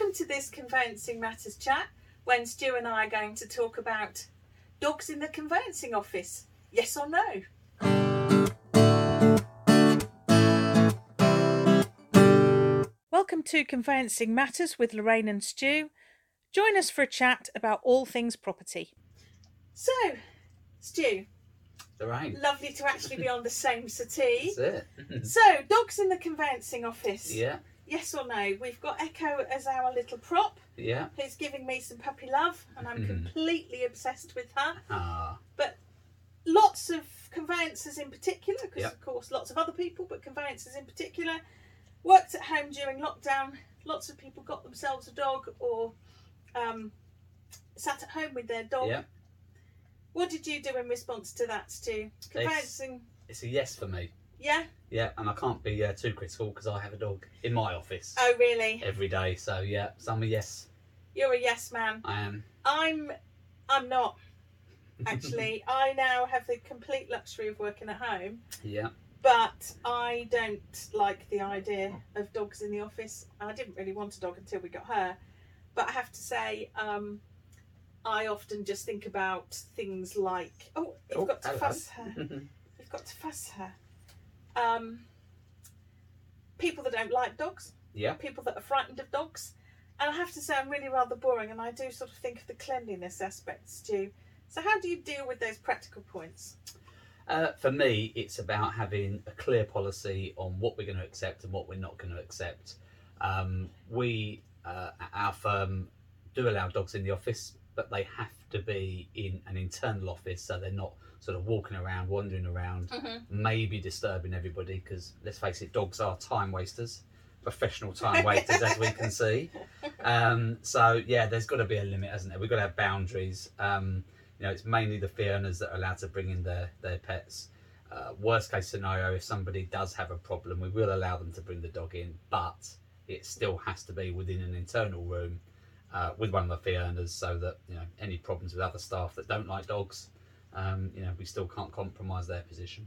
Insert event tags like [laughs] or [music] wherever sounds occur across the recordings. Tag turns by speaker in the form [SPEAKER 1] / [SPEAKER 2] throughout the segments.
[SPEAKER 1] Welcome to this Conveyancing Matters chat when Stu and I are going to talk about dogs in the conveyancing office. Yes or no? Welcome to Conveyancing Matters with Lorraine and Stu. Join us for a chat about all things property. So, Stu,
[SPEAKER 2] Lorraine.
[SPEAKER 1] lovely to actually be on the same [laughs] settee.
[SPEAKER 2] That's it.
[SPEAKER 1] So, dogs in the conveyancing office.
[SPEAKER 2] yeah,
[SPEAKER 1] Yes or no? We've got Echo as our little prop,
[SPEAKER 2] yeah.
[SPEAKER 1] who's giving me some puppy love, and I'm
[SPEAKER 2] Mhm.
[SPEAKER 1] completely obsessed with her.
[SPEAKER 2] Ah, But
[SPEAKER 1] Lots of conveyancers in particular, because
[SPEAKER 2] Yep.
[SPEAKER 1] of course lots of other people, but conveyancers in particular, worked at home during lockdown. Lots of people got themselves a dog or um, sat at home with their dog.
[SPEAKER 2] yeah.
[SPEAKER 1] What did you do in response to that, Stu? Conveyancing,
[SPEAKER 2] It's a yes for me.
[SPEAKER 1] Yeah?
[SPEAKER 2] Yeah, and I can't be uh, too critical because I have a dog in my office
[SPEAKER 1] Oh, really?
[SPEAKER 2] every day. So yeah, some I'm yes.
[SPEAKER 1] You're a yes man.
[SPEAKER 2] I am.
[SPEAKER 1] I'm I'm not actually. [laughs] I now have the complete luxury of working at home,
[SPEAKER 2] Yeah.
[SPEAKER 1] but I don't like the idea of dogs in the office. I didn't really want a dog until we got her, but I have to say, um, I often just think about things like, oh, you've
[SPEAKER 2] Oh,
[SPEAKER 1] got to
[SPEAKER 2] hello.
[SPEAKER 1] fuss her. [laughs] You've got to fuss her. Um, people that don't like dogs
[SPEAKER 2] yeah.
[SPEAKER 1] people that are frightened of dogs. And I have to say, I'm really rather boring, and I do sort of think of the cleanliness aspects too. So, how do you deal with those practical points?
[SPEAKER 2] Uh, for me, it's about having a clear policy on what we're going to accept and what we're not going to accept. Um, we, uh, our firm, do allow dogs in the office, but they have to be in an internal office, so they're not sort of walking around, wandering around,
[SPEAKER 1] Mm-hmm.
[SPEAKER 2] maybe disturbing everybody. Because let's face it, dogs are time wasters, professional [laughs] time wasters, as we can see. Um, so yeah, there's got to be a limit, hasn't there? We've got to have boundaries. Um, you know, it's mainly the fee earners that are allowed to bring in their their pets. Uh, worst case scenario, if somebody does have a problem, we will allow them to bring the dog in, but it still has to be within an internal room uh, with one of the fee earners, so that you know any problems with other staff that don't like dogs, um, you know, we still can't compromise their position.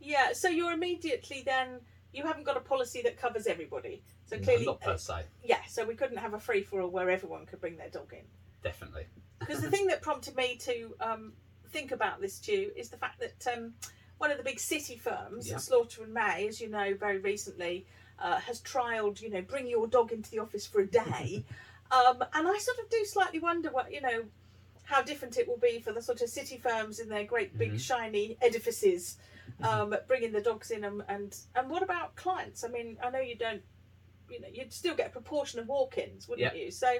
[SPEAKER 1] Yeah, so you're immediately then, you haven't got a policy that covers everybody. So,
[SPEAKER 2] No,
[SPEAKER 1] clearly,
[SPEAKER 2] not per se,
[SPEAKER 1] yeah, so we couldn't have a free for all where everyone could bring their dog in.
[SPEAKER 2] definitely. [laughs]
[SPEAKER 1] Because the thing that prompted me to um, think about this, Stu, is the fact that um, one of the big city firms,
[SPEAKER 2] Yeah.
[SPEAKER 1] Slaughter and May, as you know, very recently uh, has trialled, you know, bring your dog into the office for a day. [laughs] um, and I sort of do slightly wonder what, you know, how different it will be for the sort of city firms in their great big
[SPEAKER 2] Mhm.
[SPEAKER 1] shiny edifices, um, bringing the dogs in. And, and and what about clients? I mean, I know you don't, you know, you'd still get a proportion of walk-ins, wouldn't you? So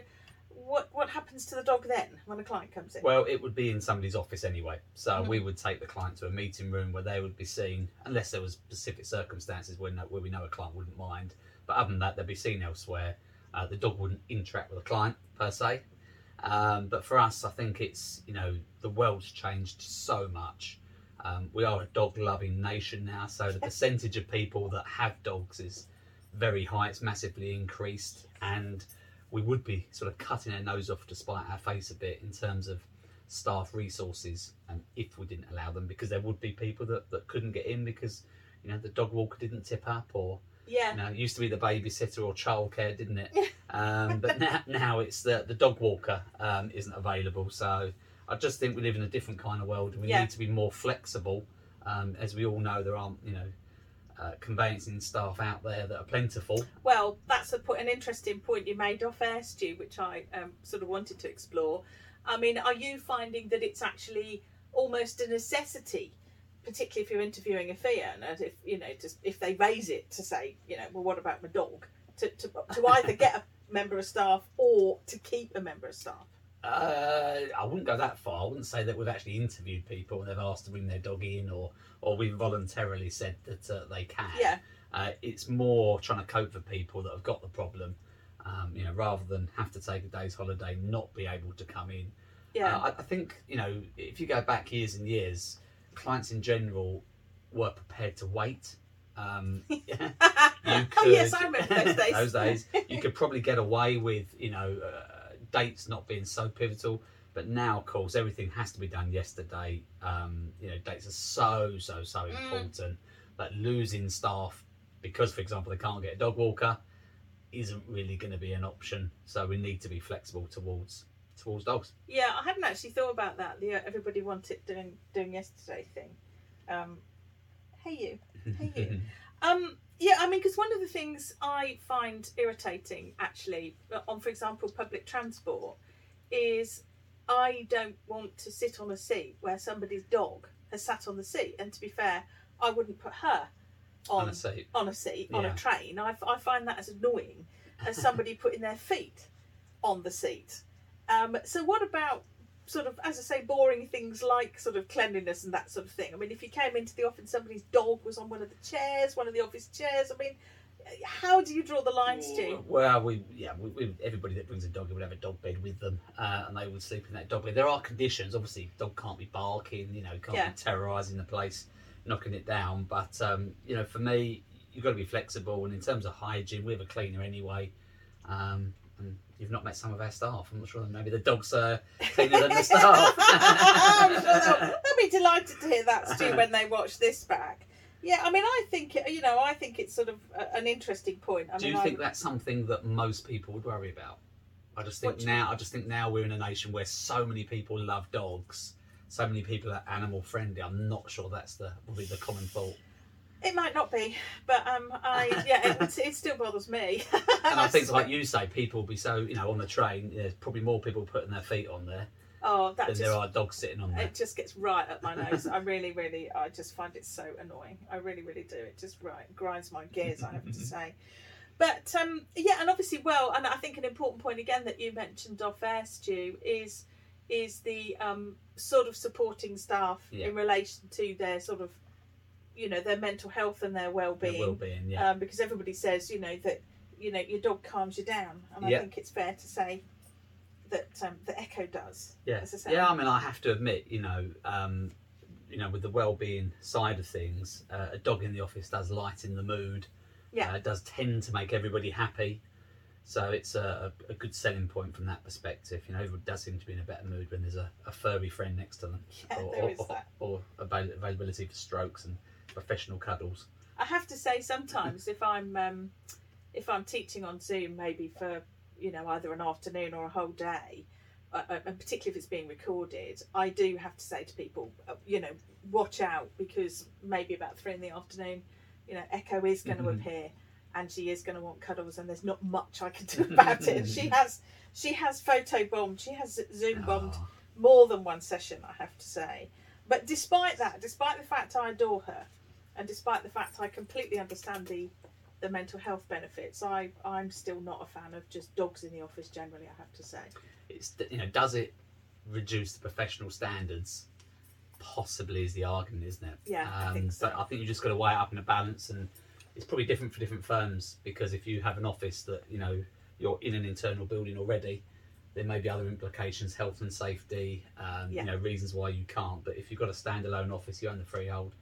[SPEAKER 1] what what happens to the dog then when a client comes in?
[SPEAKER 2] Well, it would be in somebody's office anyway. So
[SPEAKER 1] Mhm.
[SPEAKER 2] we would take the client to a meeting room where they would be seen, unless there was specific circumstances where, no, where we know a client wouldn't mind. But other than that, they'd be seen elsewhere. Uh, the dog wouldn't interact with the client per se. Um, but for us, I think it's you know the world's changed so much. Um, we are a dog-loving nation now, so the percentage of people that have dogs is very high. It's massively increased, and we would be sort of cutting our nose off to spite our face a bit in terms of staff resources and if we didn't allow them because there would be people that, that couldn't get in because you know the dog walker didn't tip up or
[SPEAKER 1] yeah,
[SPEAKER 2] you know it used to be the babysitter or childcare didn't it? Um, but [laughs] now, now it's the, the dog walker um, isn't available. So i just think we live in a different kind of world. And we
[SPEAKER 1] Yeah.
[SPEAKER 2] need to be more flexible. Um, as we all know there aren't you know uh, conveyancing staff out there that are plentiful.
[SPEAKER 1] Well, that's a, an interesting point you made off air, Stu, which I um, sort of wanted to explore. I mean, are you finding that it's actually almost a necessity, particularly if you're interviewing a fee earner, if you know, just if they raise it to say, you know, well, what about my dog? To, to, to [laughs] either get a member of staff or to keep a member of staff.
[SPEAKER 2] Uh, I wouldn't go that far. I wouldn't say that we've actually interviewed people and they've asked to bring their dog in, or or we've voluntarily said that uh, they can.
[SPEAKER 1] Yeah,
[SPEAKER 2] Uh, it's more trying to cope for people that have got the problem, um, you know, rather than have to take a day's holiday, not be able to come in.
[SPEAKER 1] yeah,
[SPEAKER 2] Uh, I, I think you know, if you go back years and years, clients in general were prepared to wait. Um, [laughs] [laughs] you
[SPEAKER 1] oh yes, I remember those [laughs] days.
[SPEAKER 2] those days, you could probably get away with you know uh, dates not being so pivotal. But now, of course, everything has to be done yesterday. Um, you know, dates are so so so
[SPEAKER 1] Mm.
[SPEAKER 2] important that losing staff because, for example, they can't get a dog walker, isn't really going to be an option. So we need to be flexible towards towards dogs.
[SPEAKER 1] Yeah, I hadn't actually thought about that. The uh, everybody wanted doing doing yesterday thing. Um, hey you. Hey you. [laughs] Um, yeah, I mean, because one of the things I find irritating, actually, uh, on, for example, public transport, is I don't want to sit on a seat where somebody's dog has sat on the seat. And to be fair, I wouldn't put her on,
[SPEAKER 2] On a seat.
[SPEAKER 1] on a seat on a train. I, I find that as annoying as somebody putting their feet on the seat. Um, so what about sort of, as I say, boring things like sort of cleanliness and that sort of thing? I mean, if you came into the office and somebody's dog was on one of the chairs, one of the office chairs, I mean, how do you draw the lines to?
[SPEAKER 2] Well, we yeah, we, we, everybody that brings a dog would have a dog bed with them, uh, and they would sleep in that dog bed. There are conditions, obviously, dog can't be barking, you know, can't
[SPEAKER 1] Yeah.
[SPEAKER 2] be terrorising the place, knocking it down. But um, you know, for me, you've got to be flexible, and in terms of hygiene, we have a cleaner anyway. Um, you've not met some of our staff. I'm not sure. Maybe the dog's are cleaner than the staff. [laughs]
[SPEAKER 1] I'm sure they'll, they'll be delighted to hear that, Stu, when they watch this back. Yeah, I mean, I think you know, I think it's sort of a, an interesting point. I
[SPEAKER 2] Do
[SPEAKER 1] mean,
[SPEAKER 2] you
[SPEAKER 1] I,
[SPEAKER 2] think that's something that most people would worry about? I just think
[SPEAKER 1] What do you
[SPEAKER 2] now. I just think now we're in a nation where so many people love dogs. So many people are animal friendly. I'm not sure that's the will be the common thought.
[SPEAKER 1] It might not be, but um, I yeah, it, it still bothers me. [laughs]
[SPEAKER 2] And I think, like you say, people will be so you know on the train. There's probably more people putting their feet on there
[SPEAKER 1] oh, that
[SPEAKER 2] than
[SPEAKER 1] just
[SPEAKER 2] there are dogs sitting on there.
[SPEAKER 1] it just gets right up my nose. I really, really, I just find it so annoying. I really, really do. It just right grinds my gears. I have to [laughs] say. But um, yeah, and obviously, well, and I think an important point again that you mentioned off air, Stu, is is the um, sort of supporting staff
[SPEAKER 2] Yeah.
[SPEAKER 1] in relation to their sort of, you know, their mental health and their
[SPEAKER 2] Their
[SPEAKER 1] well-being.
[SPEAKER 2] well-being, yeah.
[SPEAKER 1] um, because everybody says you know that you know your dog calms you down, and I think it's fair to say that um, the Echo does.
[SPEAKER 2] Yeah,
[SPEAKER 1] as I say.
[SPEAKER 2] yeah. I mean, I have to admit, you know, um, you know, with the well-being side of things, uh, a dog in the office does lighten the mood.
[SPEAKER 1] Yeah.
[SPEAKER 2] uh, it does tend to make everybody happy. So it's a, a, good selling point from that perspective. You know, everyone does seem to be in a better mood when there's a, a furry friend next to them,
[SPEAKER 1] Yeah,
[SPEAKER 2] or,
[SPEAKER 1] there
[SPEAKER 2] or,
[SPEAKER 1] is
[SPEAKER 2] or,
[SPEAKER 1] that.
[SPEAKER 2] or avail- availability for strokes and professional cuddles.
[SPEAKER 1] I have to say sometimes if I'm um, if I'm teaching on Zoom, maybe for you know either an afternoon or a whole day, uh, uh, and particularly if it's being recorded, I do have to say to people, uh, you know, watch out because maybe about three in the afternoon, you know, Echo is going to
[SPEAKER 2] Mhm.
[SPEAKER 1] appear, and she is going to want cuddles, and there's not much I can [laughs] do about it. She [laughs] has she has photo bombed, she has Zoom bombed
[SPEAKER 2] Ah,
[SPEAKER 1] more than one session, I have to say. But despite that, despite the fact I adore her, and despite the fact I completely understand the the mental health benefits, I I'm still not a fan of just dogs in the office generally. I have to say.
[SPEAKER 2] it's you know, does it reduce the professional standards? Possibly is the argument, isn't it?
[SPEAKER 1] Yeah, I think so.
[SPEAKER 2] But I think you just got to weigh it up in a balance, and it's probably different for different firms because if you have an office that you know you're in an internal building already, there may be other implications, health and safety, um,
[SPEAKER 1] Yeah.
[SPEAKER 2] you know, reasons why you can't. But if you've got a standalone office, you own the freehold,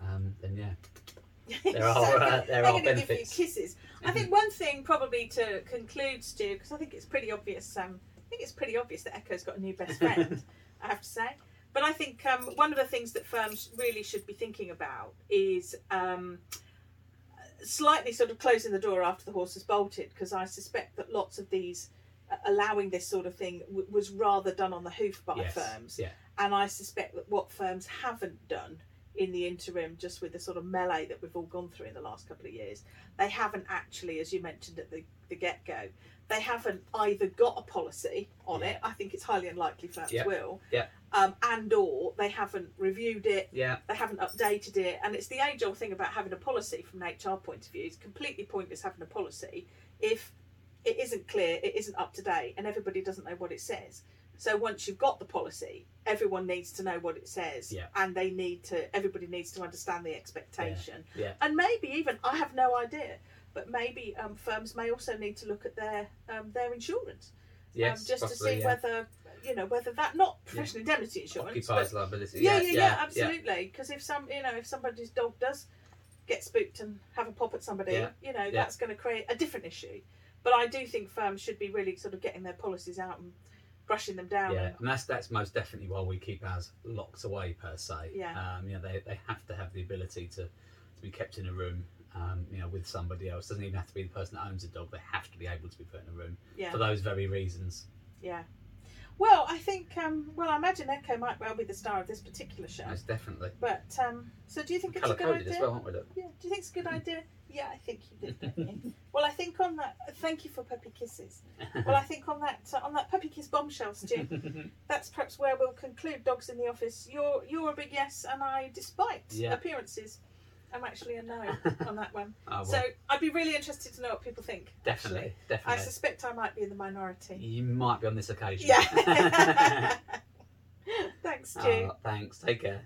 [SPEAKER 2] um, then yeah, [laughs] There are,
[SPEAKER 1] So
[SPEAKER 2] uh, there are benefits.
[SPEAKER 1] kisses. I think one thing probably to conclude, Stu, because I think it's pretty obvious. Um, I think it's pretty obvious that Echo's got a new best friend. [laughs] I have to say. But I think um, one of the things that firms really should be thinking about is um, slightly sort of closing the door after the horse has bolted, because I suspect that lots of these uh, allowing this sort of thing w- was rather done on the hoof by
[SPEAKER 2] yes,
[SPEAKER 1] firms.
[SPEAKER 2] yeah,
[SPEAKER 1] And I suspect that what firms haven't done in the interim, just with the sort of melee that we've all gone through in the last couple of years, they haven't actually, as you mentioned at the, the get go, they haven't either got a policy on
[SPEAKER 2] Yeah.
[SPEAKER 1] it. I think it's highly unlikely firms
[SPEAKER 2] Yeah.
[SPEAKER 1] will.
[SPEAKER 2] Yeah.
[SPEAKER 1] Um, and or they haven't reviewed it,
[SPEAKER 2] yeah,
[SPEAKER 1] they haven't updated it, and it's the age old thing about having a policy from an HR point of view. It's completely pointless having a policy if it isn't clear, it isn't up to date, and everybody doesn't know what it says. So once you've got the policy, everyone needs to know what it says,
[SPEAKER 2] Yeah.
[SPEAKER 1] and they need to. Everybody needs to understand the expectation,
[SPEAKER 2] yeah.
[SPEAKER 1] and maybe even I have no idea, but maybe um, firms may also need to look at their um, their insurance,
[SPEAKER 2] yes,
[SPEAKER 1] um, just to see
[SPEAKER 2] yeah.
[SPEAKER 1] whether you know whether that not professional indemnity insurance, but
[SPEAKER 2] occupiers liability.
[SPEAKER 1] yeah,
[SPEAKER 2] Yeah,
[SPEAKER 1] yeah, yeah, absolutely. Because if some, you know, if somebody's dog does get spooked and have a pop at somebody,
[SPEAKER 2] Yeah,
[SPEAKER 1] you know,
[SPEAKER 2] yeah.
[SPEAKER 1] that's going to create a different issue. But I do think firms should be really sort of getting their policies out and brushing them down.
[SPEAKER 2] Yeah,
[SPEAKER 1] and-
[SPEAKER 2] that's that's most definitely why we keep ours locked away per se.
[SPEAKER 1] Yeah.
[SPEAKER 2] Um, you know, they, they have to have the ability to, to be kept in a room Um, you know, with somebody else. Doesn't even have to be the person that owns the dog. They have to be able to be put in a room
[SPEAKER 1] Yeah.
[SPEAKER 2] for those very reasons.
[SPEAKER 1] Yeah. Well, I think. Um, well, I imagine Echo might well be the star of this particular show.
[SPEAKER 2] Most definitely.
[SPEAKER 1] But um, so, do you think it's a good idea?
[SPEAKER 2] as well, aren't we? Look?
[SPEAKER 1] Yeah. Do you think it's a good idea? Yeah, I think you did. Don't you? [laughs] well, I think on that. Thank you for puppy kisses. Well, I think on that uh, on that puppy kiss bombshell, Stu. [laughs] that's perhaps where we'll conclude dogs in the office. You're you're a big yes, and I, despite
[SPEAKER 2] Yeah.
[SPEAKER 1] appearances, I'm actually a no [laughs] on that one.
[SPEAKER 2] Oh, well,
[SPEAKER 1] So I'd be really interested to know what people think.
[SPEAKER 2] definitely,
[SPEAKER 1] actually. I suspect I might be in the minority.
[SPEAKER 2] You might be on this occasion.
[SPEAKER 1] Yeah. Thanks, Stu.
[SPEAKER 2] Oh, thanks. Take care.